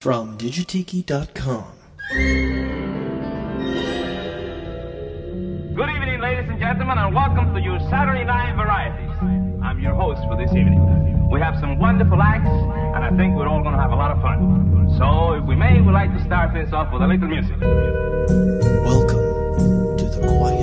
From Digitiki.com. Good evening, ladies and gentlemen, and welcome to your Saturday Night Varieties. I'm your host for this evening. We have some wonderful acts, and I think we're all going to have a lot of fun. So, if we may, we'd like to start this off with a little music. Welcome to the Quiet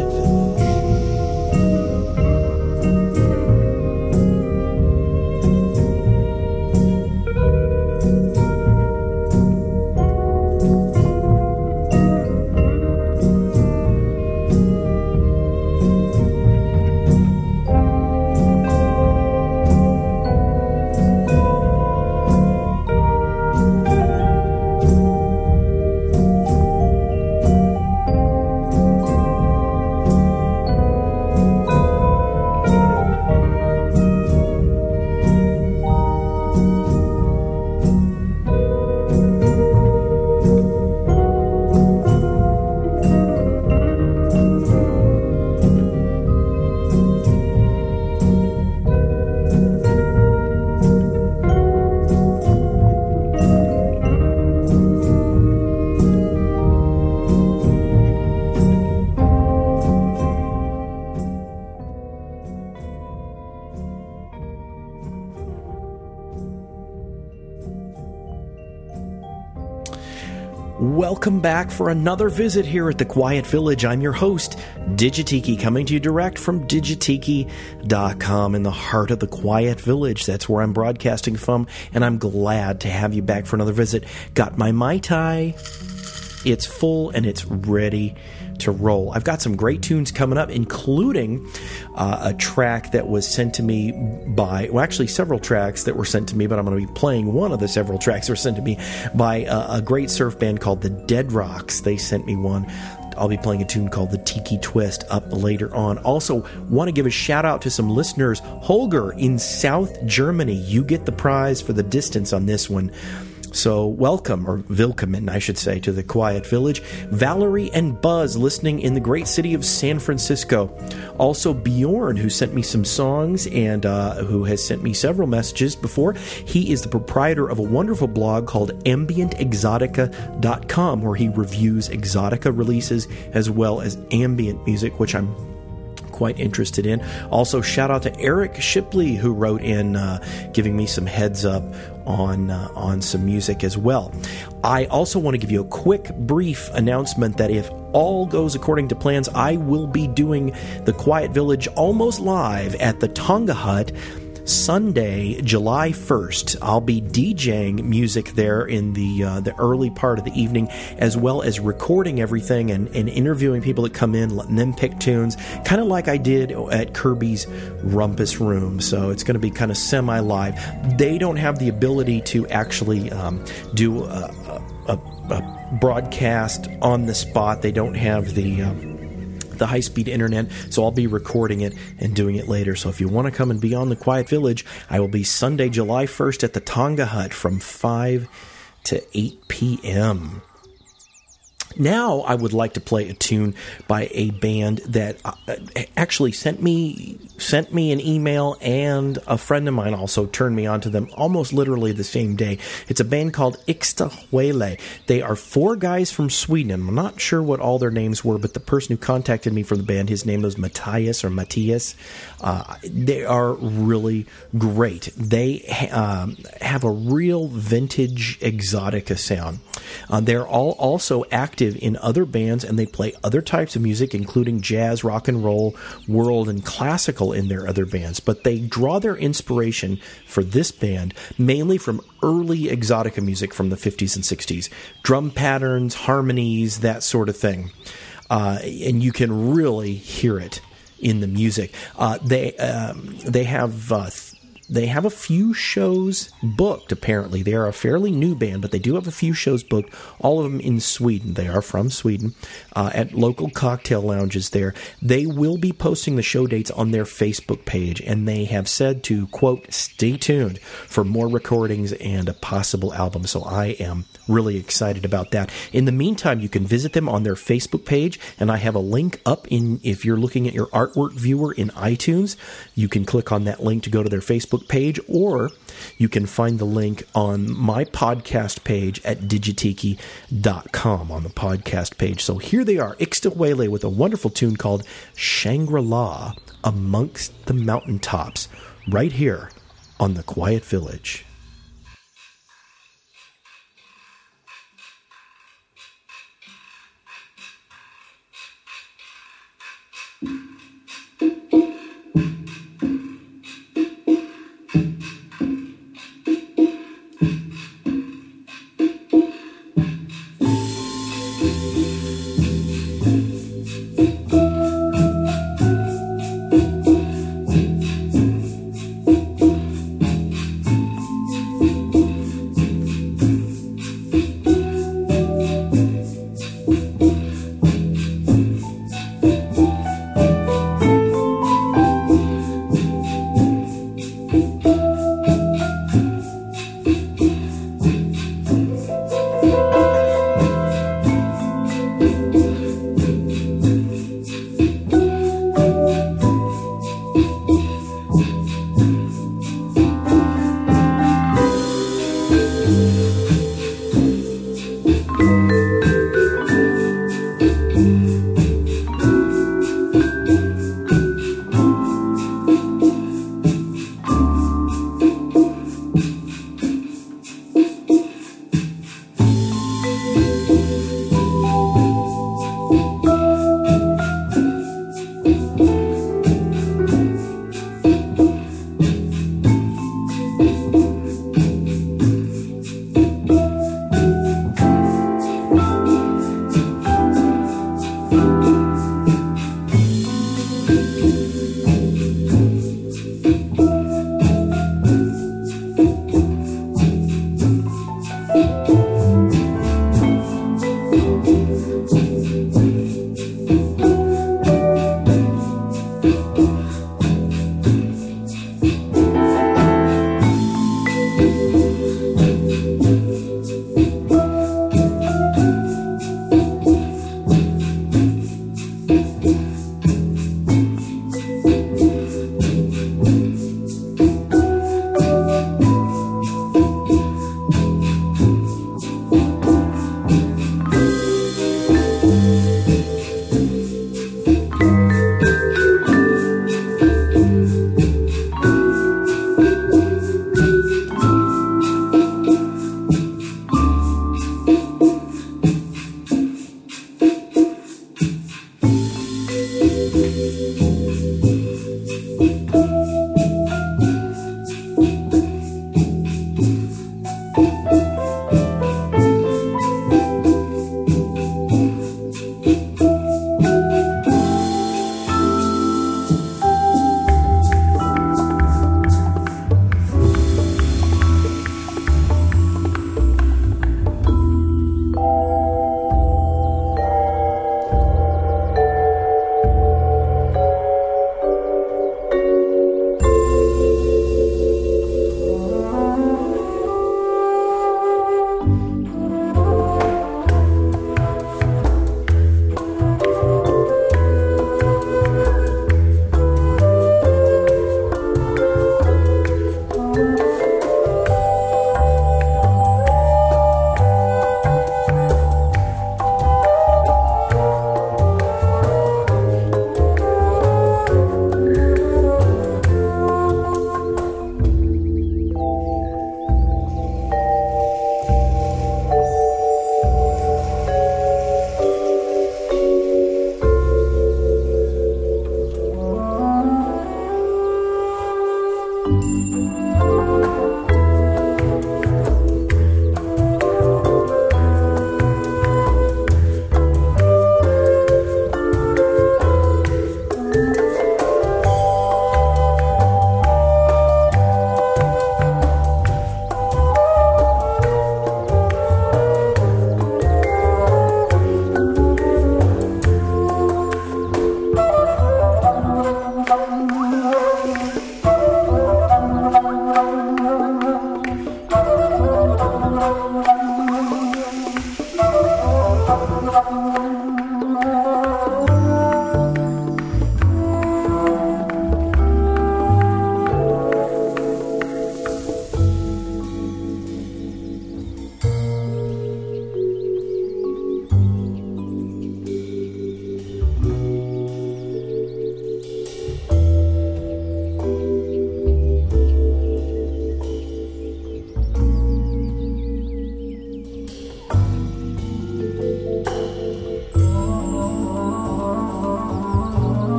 Welcome back for another visit here at the Quiet Village. I'm your host, Digitiki, coming to you direct from digitiki.com in the heart of the Quiet Village. That's where I'm broadcasting from, and I'm glad to have you back for another visit. Got my Mai Tai. It's full and it's ready to roll. I've got some great tunes coming up, including uh, a track that was sent to me by, well, actually, several tracks that were sent to me, but I'm going to be playing one of the several tracks that were sent to me by a, a great surf band called the Dead Rocks. They sent me one. I'll be playing a tune called the Tiki Twist up later on. Also, want to give a shout out to some listeners. Holger in South Germany, you get the prize for the distance on this one. So, welcome, or willkommen, I should say, to the Quiet Village. Valerie and Buzz listening in the great city of San Francisco. Also, Bjorn, who sent me some songs and uh, who has sent me several messages before. He is the proprietor of a wonderful blog called AmbientExotica.com, where he reviews exotica releases as well as ambient music, which I'm quite interested in. Also, shout out to Eric Shipley who wrote in, uh, giving me some heads up on uh, on some music as well. I also want to give you a quick, brief announcement that if all goes according to plans, I will be doing the Quiet Village almost live at the Tonga Hut. Sunday, July 1st, I'll be DJing music there in the uh, the early part of the evening, as well as recording everything and, and interviewing people that come in, letting them pick tunes, kind of like I did at Kirby's Rumpus Room. So it's going to be kind of semi live. They don't have the ability to actually um, do a, a, a, broadcast on the spot. They don't have the. Um, the high speed internet, so I'll be recording it and doing it later. So if you want to come and be on the Quiet Village, I will be Sunday, July 1st at the Tonga Hut from 5 to 8 p.m. Now I would like to play a tune by a band that uh, actually sent me sent me an email and a friend of mine also turned me on to them almost literally the same day. It's a band called Ixta Huele. They are four guys from Sweden. I'm not sure what all their names were, but the person who contacted me from the band, his name was Matthias or Matthias. Uh, they are really great. They um, have a real vintage exotica sound. Uh, they're all also active in other bands and they play other types of music, including jazz, rock and roll, world, and classical in their other bands. But they draw their inspiration for this band mainly from early exotica music from the 50s and 60s drum patterns, harmonies, that sort of thing. Uh, and you can really hear it in the music. Uh, they um, they have uh, they have a few shows booked, apparently. They are a fairly new band, but they do have a few shows booked, all of them in Sweden. They are from Sweden, uh, at local cocktail lounges there. They will be posting the show dates on their Facebook page, and they have said to, quote, stay tuned for more recordings and a possible album. So I am really excited about that. In the meantime, you can visit them on their Facebook page, and I have a link up in if you're looking at your artwork viewer in iTunes, you can click on that link to go to their Facebook page, or you can find the link on my podcast page at digitiki.com on the podcast page. So here they are, Ixtahuele with a wonderful tune called Shangri La Amongst the Mountaintops, right here on the Quiet Village.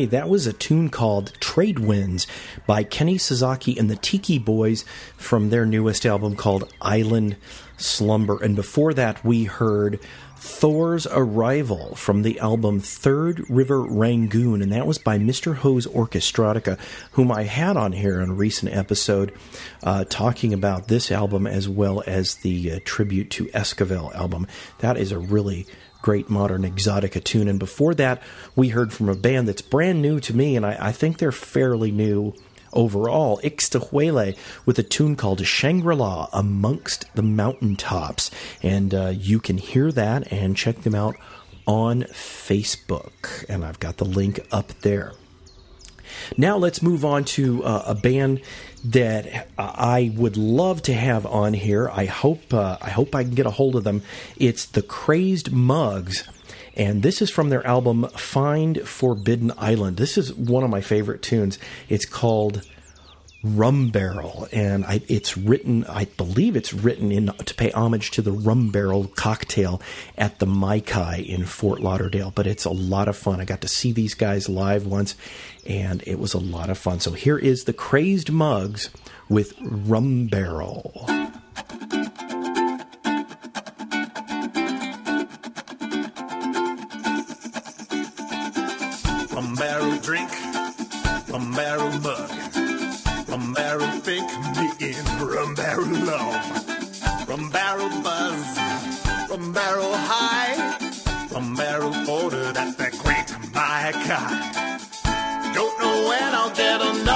Okay, that was a tune called Trade Winds by Kenny Sasaki and the Tiki Boys from their newest album called Island Slumber. And before that, we heard Thor's Arrival from the album Third River Rangoon, and that was by Mr. Ho's Orchestrotica, whom I had on here in a recent episode uh, talking about this album as well as the uh, tribute to Esquivel album. That is a really great modern exotica tune. And before that, we heard from a band that's brand new to me, and I, I think they're fairly new overall, Ixtahuele with a tune called Shangri La Amongst the Mountaintops. And uh, you can hear that and check them out on Facebook. And I've got the link up there. Now let's move on to uh, a band that I would love to have on here. I hope uh, I hope I can get a hold of them. It's the Crazed Mugs. And this is from their album Find Forbidden Island. This is one of my favorite tunes. It's called Rum Barrel, and I, it's written, I believe it's written in to pay homage to the Rum Barrel cocktail at the Mai-Kai in Fort Lauderdale. But it's a lot of fun. I got to see these guys live once, and it was a lot of fun. So here is the Crazed Mugs with Rum Barrel. Rum barrel drink, rum barrel mug, Don't know when I'll get another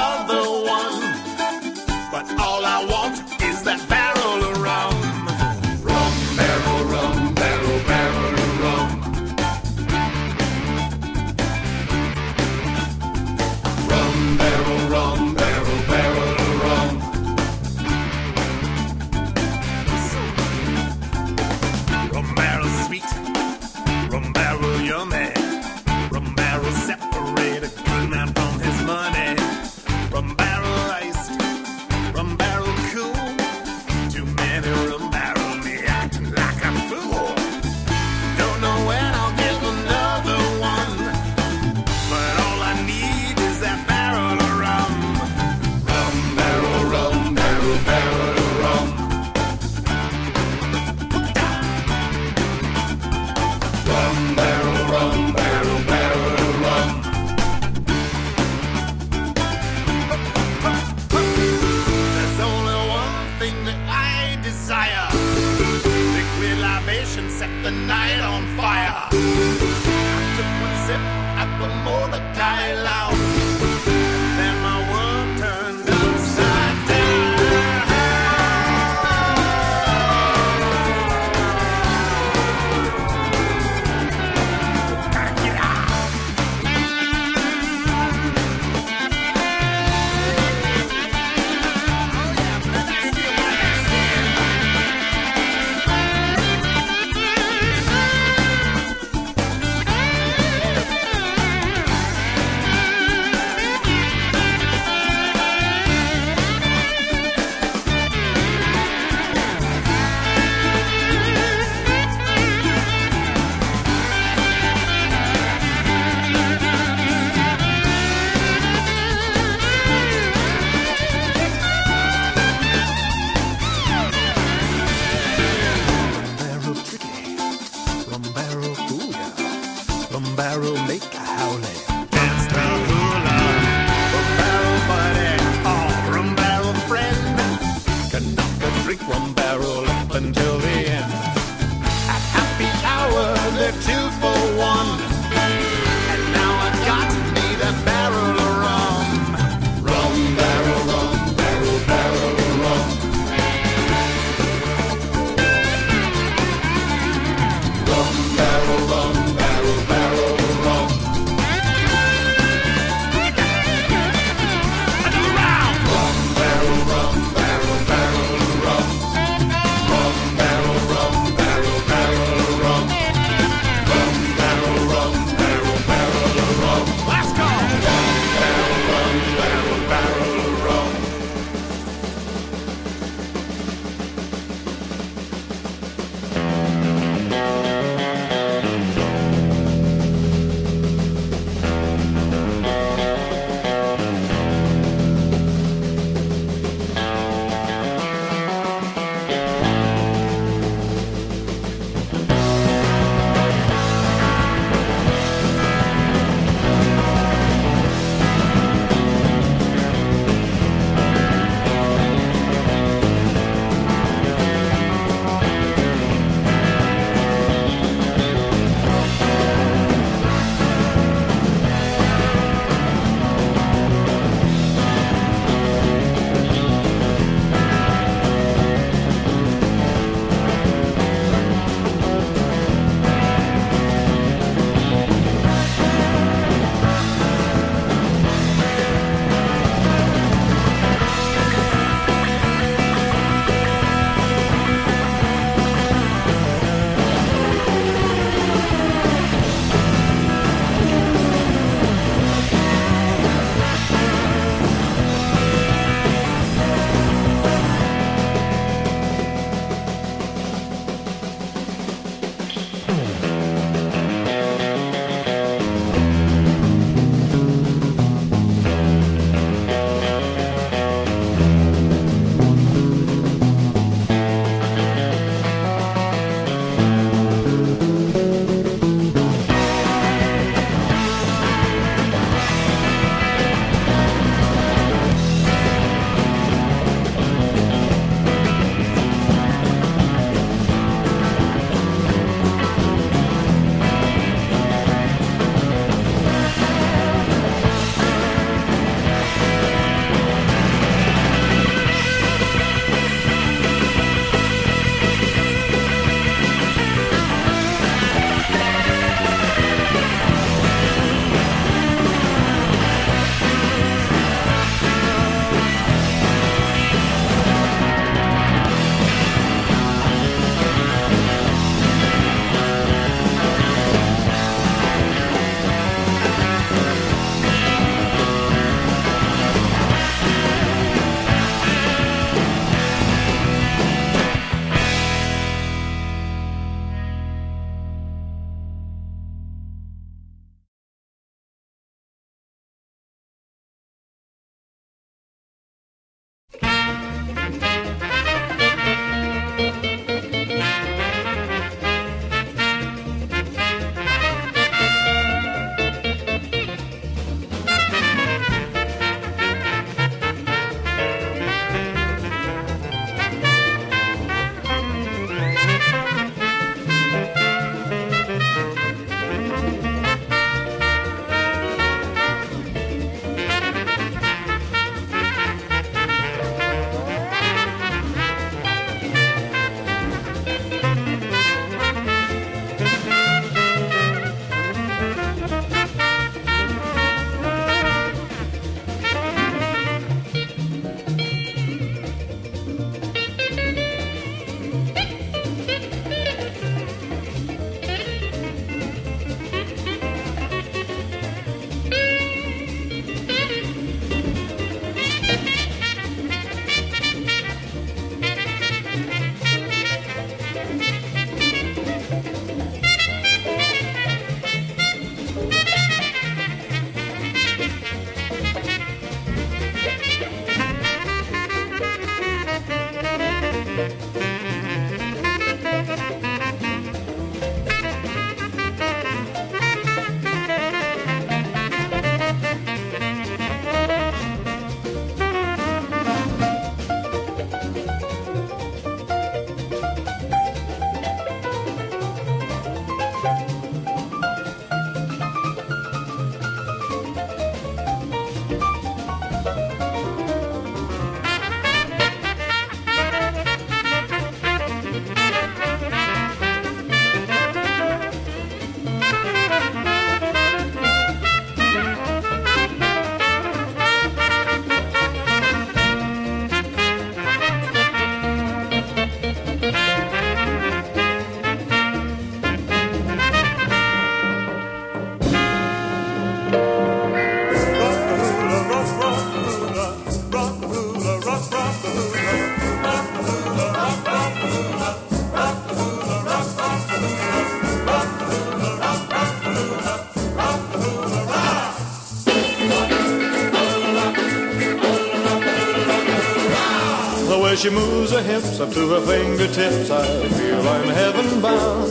she moves her hips up to her fingertips, I feel I'm heaven bound.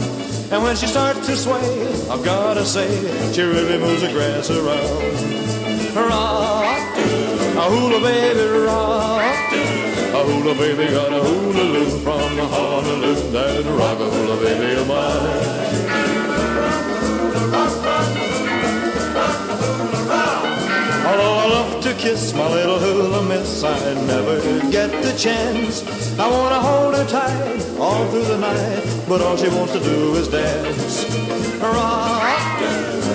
And when she starts to sway, I've gotta say, she really moves the grass around. Rock, a hula baby, rock. A hula baby got a hula loop from Honolulu. That rock a hula baby to kiss my little hula miss, I never get the chance. I wanna hold her tight all through the night, but all she wants to do is dance. Rock,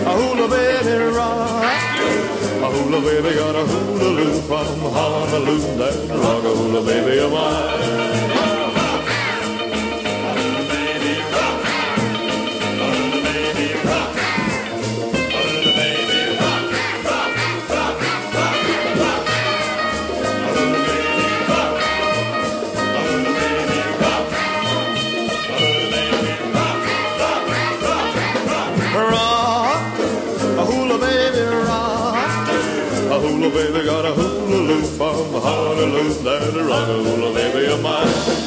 a hula baby, rock. A hula baby got a hula loop from Honolulu. That rock a hula baby of mine. That rock a hula baby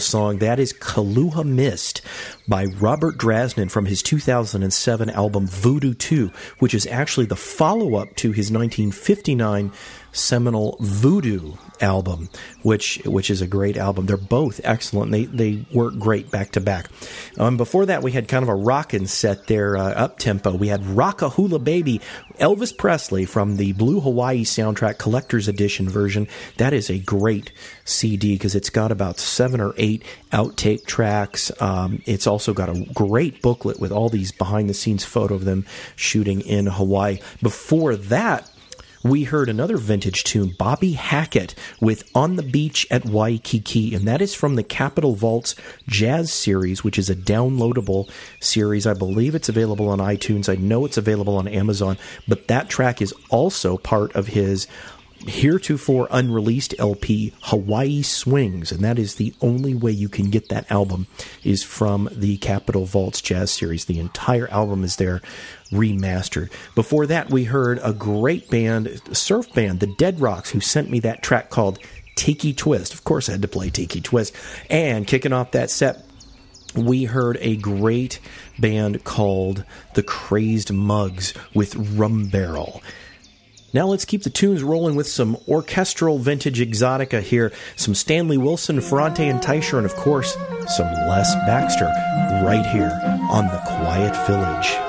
song. That is Kaluha Mist by Robert Drasnin from his 2007 album Voodoo 2, which is actually the follow up to his 1959 seminal Voodoo album, which which is a great album. They're both excellent. They they work great back to back. Um, before that, we had kind of a rockin' set there, uh, up tempo. We had Rockahula Baby, Elvis Presley from the Blue Hawaii soundtrack collector's edition version. That is a great CD because it's got about seven or eight outtake tracks. Um, it's also got a great booklet with all these behind the scenes photo of them shooting in Hawaii. Before that, we heard another vintage tune, Bobby Hackett with On the Beach at Waikiki, and that is from the Capitol Vaults Jazz Series, which is a downloadable series. I believe it's available on iTunes. I know it's available on Amazon, but that track is also part of his heretofore unreleased LP Hawaii Swings, and that is the only way you can get that album is from the Capitol Vaults Jazz Series. The entire album is there remastered. Before that, we heard a great band, surf band, the Dead Rocks, who sent me that track called Tiki Twist. Of course, I had to play Tiki Twist. And kicking off that set, we heard a great band called the Crazed Mugs with Rum Barrel. Now let's keep the tunes rolling with some orchestral vintage exotica here. Some Stanley Wilson, Ferrante and Teicher, and of course, some Les Baxter right here on The Quiet Village.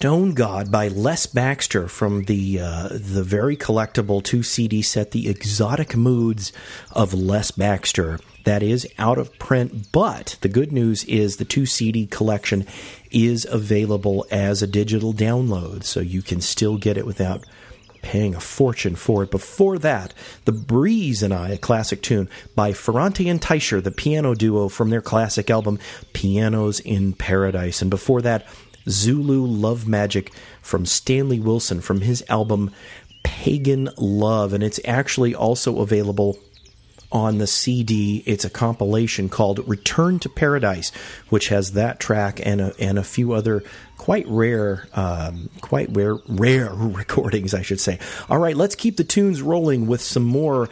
Stone God by Les Baxter from the uh, the very collectible two CD set, The Exotic Moods of Les Baxter. That is out of print, but the good news is the two CD collection is available as a digital download, so you can still get it without paying a fortune for it. Before that, The Breeze and I, a classic tune by Ferrante and Teicher, the piano duo from their classic album Pianos in Paradise. And before that, Zulu Love Magic from Stanley Wilson from his album Pagan Love. And it's actually also available on the CD. It's a compilation called Return to Paradise, which has that track and a, and a few other quite rare, um, quite rare, rare recordings, I should say. All right, let's keep the tunes rolling with some more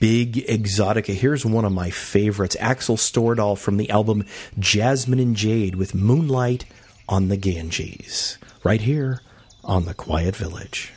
big exotica. Here's one of my favorites, Axel Stordahl from the album Jasmine and Jade with Moonlight on the Ganges, right here on the Quiet Village.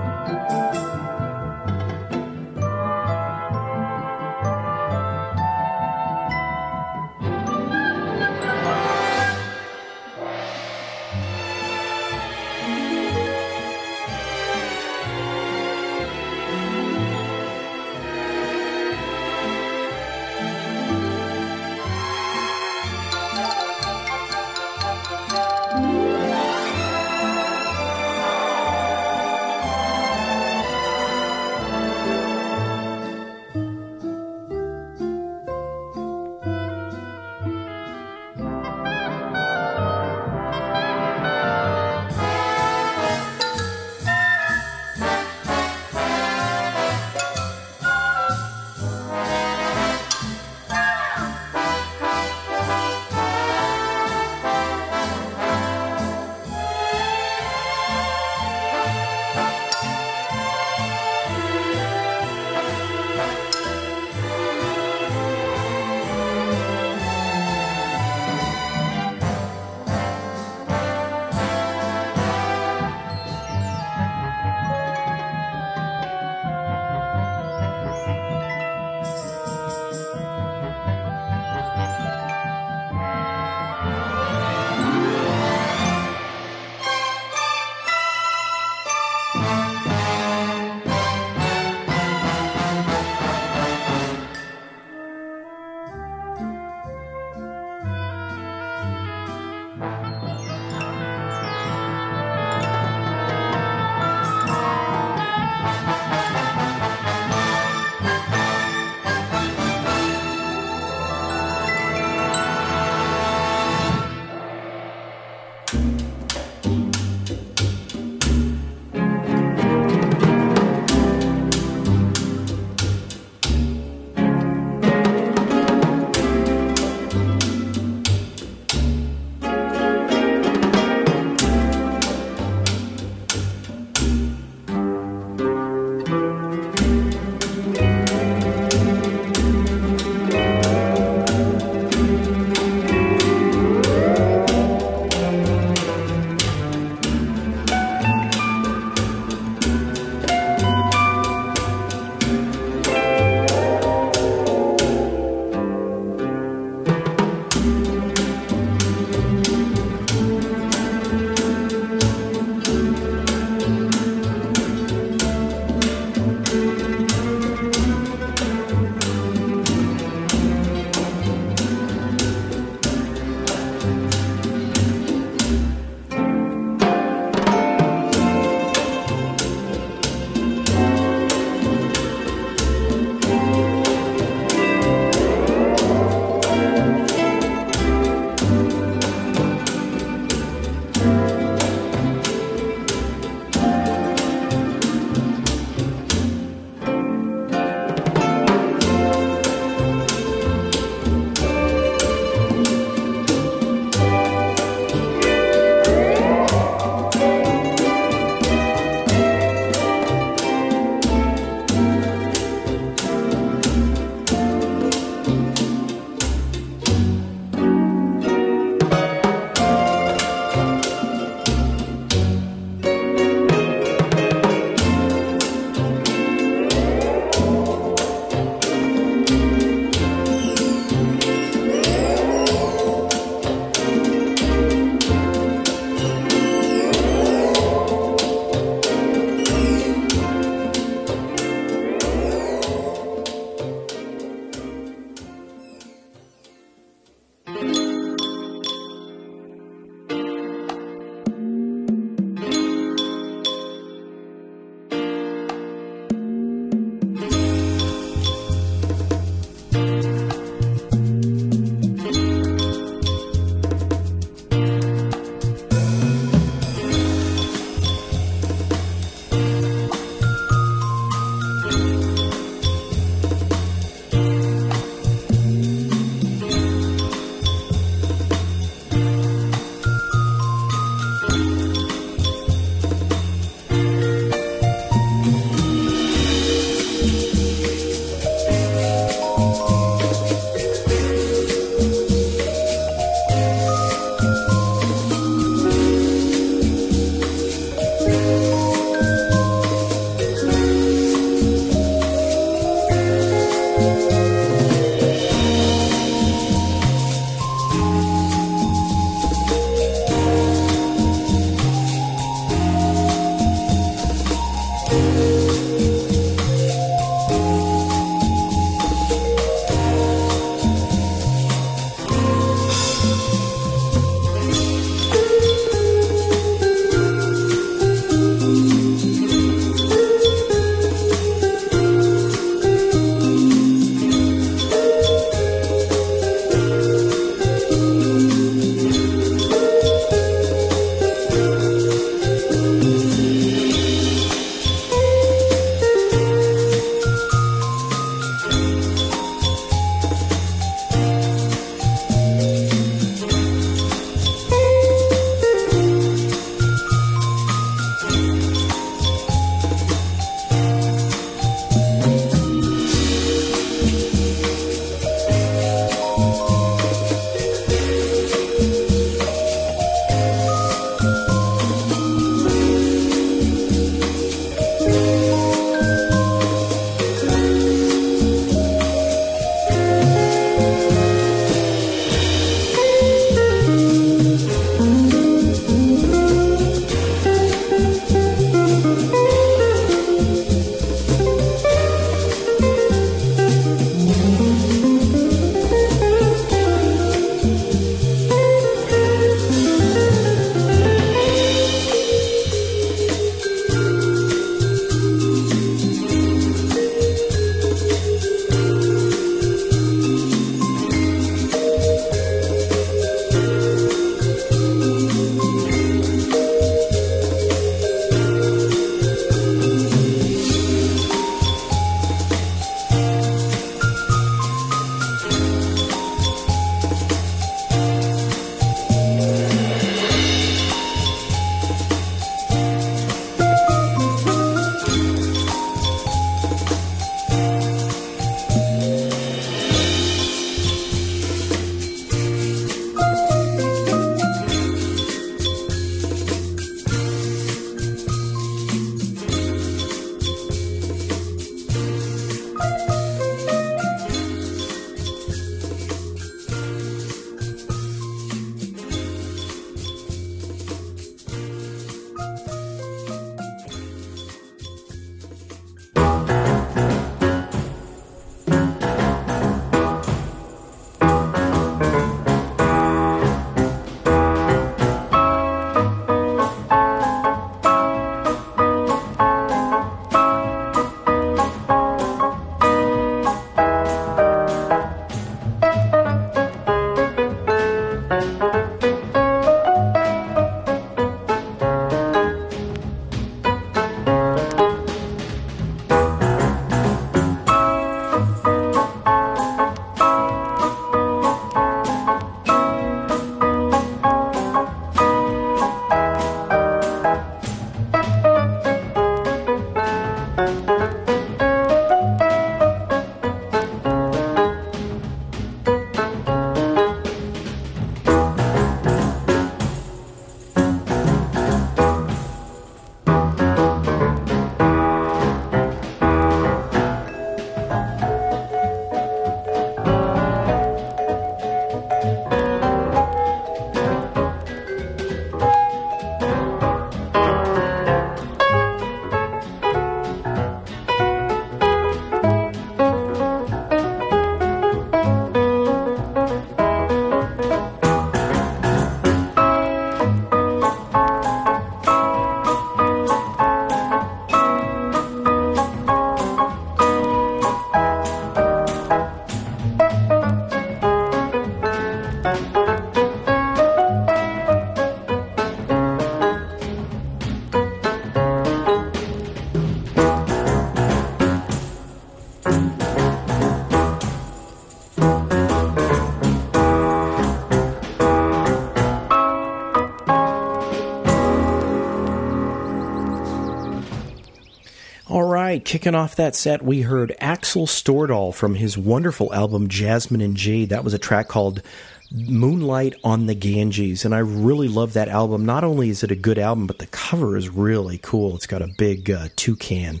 Kicking off that set, we heard Axel Stordahl from his wonderful album Jasmine and Jade. That was a track called Moonlight on the Ganges, and I really love that album. Not only is it a good album, but the cover is really cool. It's got a big uh, toucan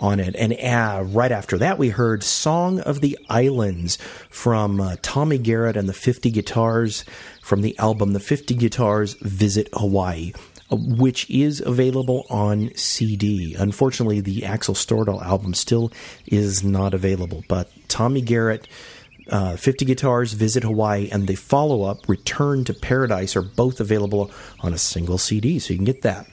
on it. And uh, right after that, we heard Song of the Islands from uh, Tommy Garrett and the 50 Guitars from the album The 50 Guitars Visit Hawaii. Which is available on CD. Unfortunately, the Axel Stordahl album still is not available, but Tommy Garrett uh, 50 Guitars, Visit Hawaii, and the follow up, Return to Paradise, are both available on a single CD, so you can get that.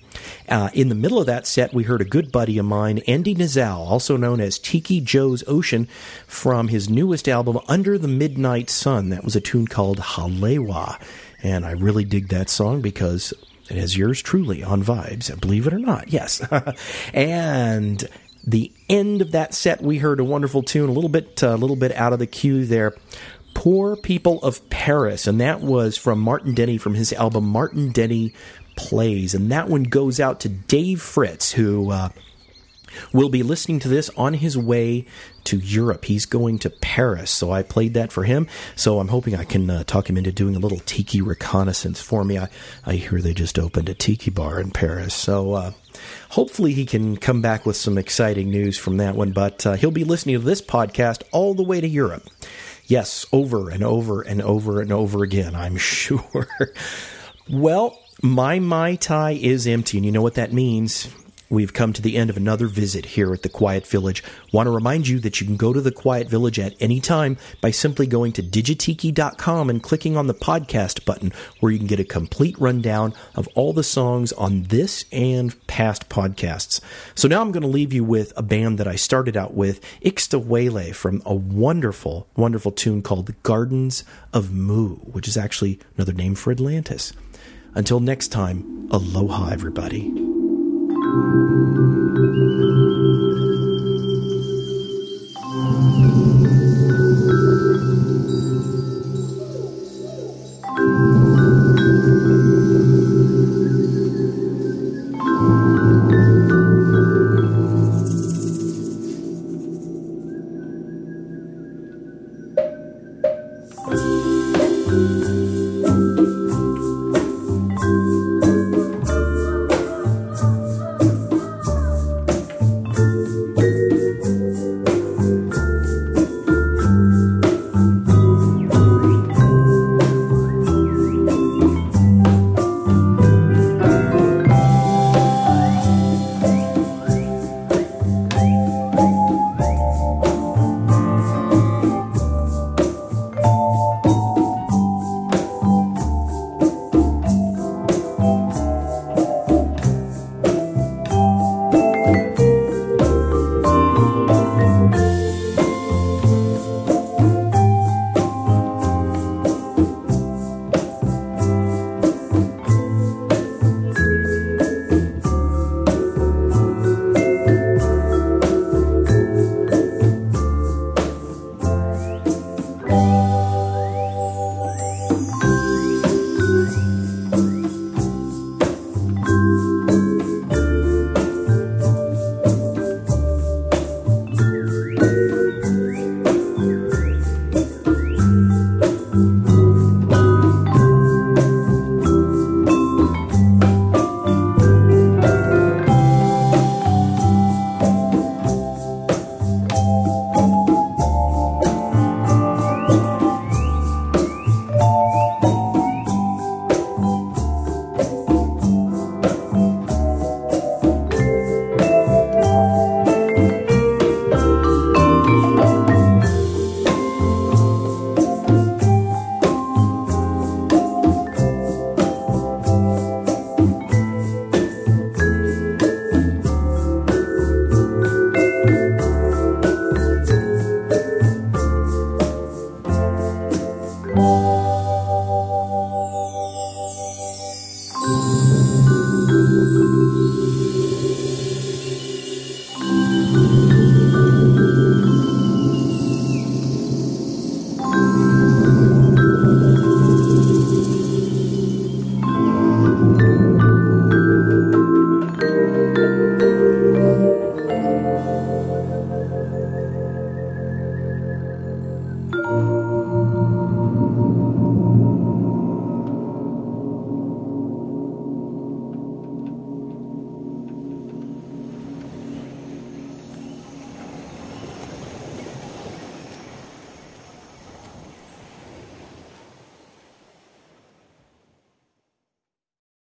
Uh, in the middle of that set, we heard a good buddy of mine, Andy Nizal, also known as Tiki Joe's Ocean, from his newest album, Under the Midnight Sun. That was a tune called Halewa. And I really dig that song because it has yours truly on vibes, believe it or not. Yes. and the end of that set, we heard a wonderful tune, a little bit, a uh, little bit out of the cue there. Poor People of Paris, and that was from Martin Denny from his album Martin Denny Plays, and that one goes out to Dave Fritz, who uh, will be listening to this on his way to Europe. He's going to Paris, so I played that for him. So I'm hoping I can uh, talk him into doing a little tiki reconnaissance for me. I, I hear they just opened a tiki bar in Paris, so uh, hopefully he can come back with some exciting news from that one. But uh, he'll be listening to this podcast all the way to Europe. Yes, over and over and over and over again, I'm sure. well, my Mai Tai is empty, and you know what that means. We've come to the end of another visit here at the Quiet Village. Want to remind you that you can go to the Quiet Village at any time by simply going to digitiki.com and clicking on the podcast button, where you can get a complete rundown of all the songs on this and past podcasts. So now I'm going to leave you with a band that I started out with, Ixtahuele, from a wonderful, wonderful tune called Gardens of Mu, which is actually another name for Atlantis. Until next time, aloha, everybody. Música